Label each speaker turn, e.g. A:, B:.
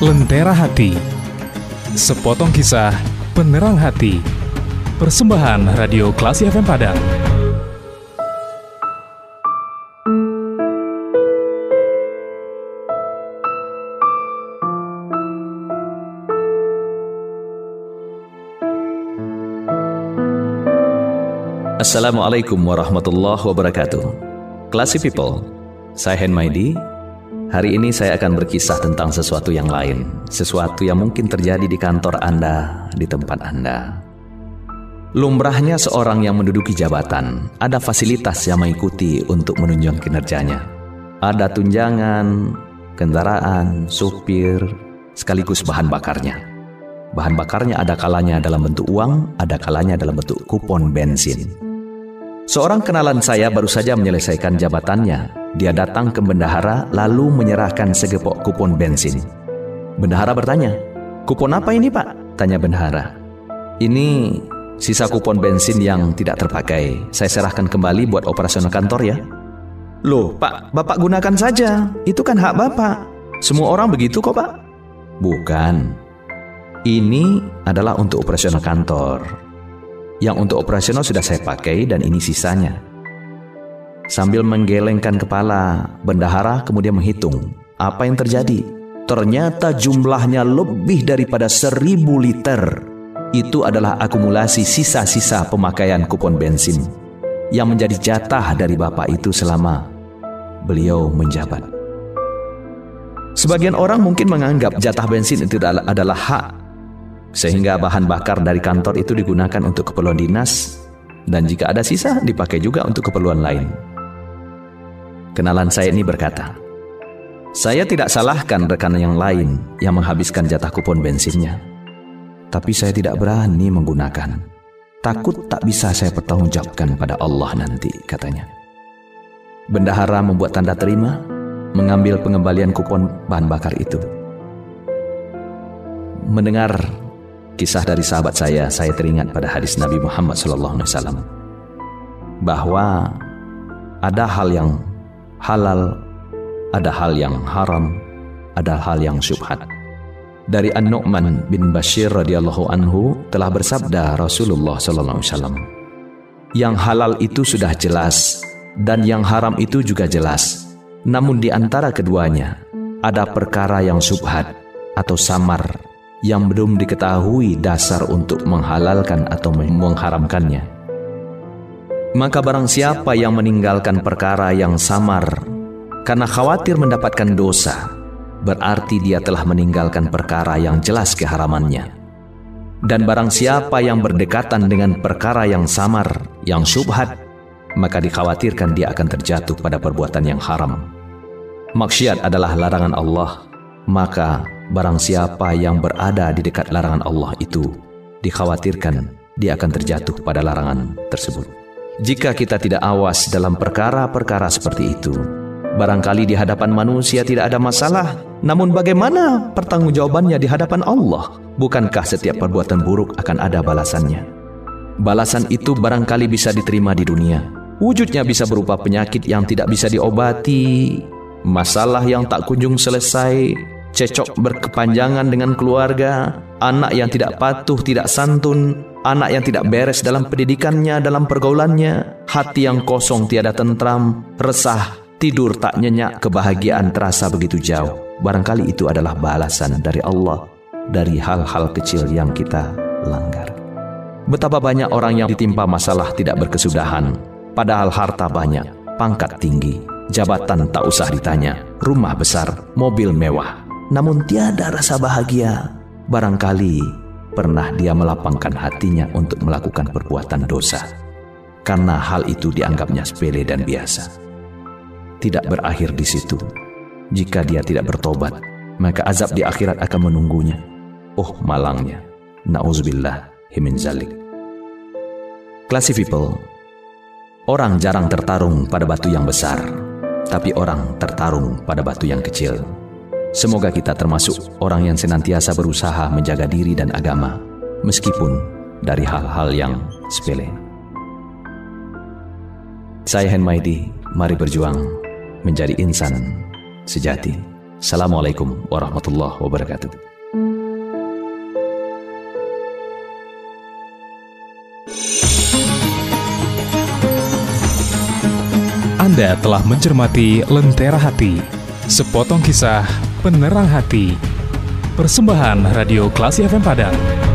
A: Lentera Hati. Sepotong kisah penerang hati. Persembahan Radio Klasi FM Padang.
B: Assalamualaikum warahmatullahi wabarakatuh. Classy People, saya Hen Maidi Hari ini saya akan berkisah tentang sesuatu yang lain, sesuatu yang mungkin terjadi di kantor Anda, di tempat Anda. Lumrahnya seorang yang menduduki jabatan, ada fasilitas yang mengikuti untuk menunjang kinerjanya. Ada tunjangan, kendaraan, supir, sekaligus bahan bakarnya. Bahan bakarnya ada kalanya dalam bentuk uang, ada kalanya dalam bentuk kupon bensin. Seorang kenalan saya baru saja menyelesaikan jabatannya dia datang ke bendahara lalu menyerahkan segepok kupon bensin. Bendahara bertanya, "Kupon apa ini, Pak?" tanya bendahara. "Ini sisa kupon bensin yang tidak terpakai. Saya serahkan kembali buat operasional kantor ya." "Loh, Pak, Bapak gunakan saja. Itu kan hak Bapak. Semua orang begitu kok, Pak." "Bukan. Ini adalah untuk operasional kantor. Yang untuk operasional sudah saya pakai dan ini sisanya." Sambil menggelengkan kepala, bendahara kemudian menghitung apa yang terjadi. Ternyata jumlahnya lebih daripada seribu liter. Itu adalah akumulasi sisa-sisa pemakaian kupon bensin yang menjadi jatah dari bapak itu selama beliau menjabat. Sebagian orang mungkin menganggap jatah bensin itu adalah hak, sehingga bahan bakar dari kantor itu digunakan untuk keperluan dinas, dan jika ada sisa dipakai juga untuk keperluan lain. Kenalan saya ini berkata, saya tidak salahkan rekan yang lain yang menghabiskan jatah kupon bensinnya. Tapi saya tidak berani menggunakan. Takut tak bisa saya pertanggungjawabkan pada Allah nanti, katanya. Bendahara membuat tanda terima, mengambil pengembalian kupon bahan bakar itu. Mendengar kisah dari sahabat saya, saya teringat pada hadis Nabi Muhammad SAW bahwa ada hal yang halal, ada hal yang haram, ada hal yang syubhat. Dari An-Nu'man bin Bashir radhiyallahu anhu telah bersabda Rasulullah sallallahu alaihi wasallam, yang halal itu sudah jelas dan yang haram itu juga jelas. Namun di antara keduanya ada perkara yang subhat atau samar yang belum diketahui dasar untuk menghalalkan atau mengharamkannya. Maka barang siapa yang meninggalkan perkara yang samar karena khawatir mendapatkan dosa, berarti dia telah meninggalkan perkara yang jelas keharamannya. Dan barang siapa yang berdekatan dengan perkara yang samar, yang syubhat, maka dikhawatirkan dia akan terjatuh pada perbuatan yang haram. Maksiat adalah larangan Allah, maka barang siapa yang berada di dekat larangan Allah itu, dikhawatirkan dia akan terjatuh pada larangan tersebut. Jika kita tidak awas dalam perkara-perkara seperti itu, barangkali di hadapan manusia tidak ada masalah, namun bagaimana pertanggungjawabannya di hadapan Allah? Bukankah setiap perbuatan buruk akan ada balasannya? Balasan itu barangkali bisa diterima di dunia. Wujudnya bisa berupa penyakit yang tidak bisa diobati, masalah yang tak kunjung selesai, cecok berkepanjangan dengan keluarga, anak yang tidak patuh, tidak santun, anak yang tidak beres dalam pendidikannya, dalam pergaulannya, hati yang kosong tiada tentram, resah, tidur tak nyenyak, kebahagiaan terasa begitu jauh. Barangkali itu adalah balasan dari Allah dari hal-hal kecil yang kita langgar. Betapa banyak orang yang ditimpa masalah tidak berkesudahan, padahal harta banyak, pangkat tinggi, jabatan tak usah ditanya, rumah besar, mobil mewah, namun tiada rasa bahagia. Barangkali pernah dia melapangkan hatinya untuk melakukan perbuatan dosa, karena hal itu dianggapnya sepele dan biasa. Tidak berakhir di situ. Jika dia tidak bertobat, maka azab di akhirat akan menunggunya. Oh malangnya. Nauzubillah himin zalik. Classy people, orang jarang tertarung pada batu yang besar, tapi orang tertarung pada batu yang kecil. Semoga kita termasuk orang yang senantiasa berusaha menjaga diri dan agama, meskipun dari hal-hal yang sepele. Saya Henmaidi, mari berjuang menjadi insan sejati. Assalamualaikum warahmatullahi wabarakatuh.
A: Anda telah mencermati Lentera Hati, sepotong kisah Penerang Hati. Persembahan Radio Klasi FM Padang.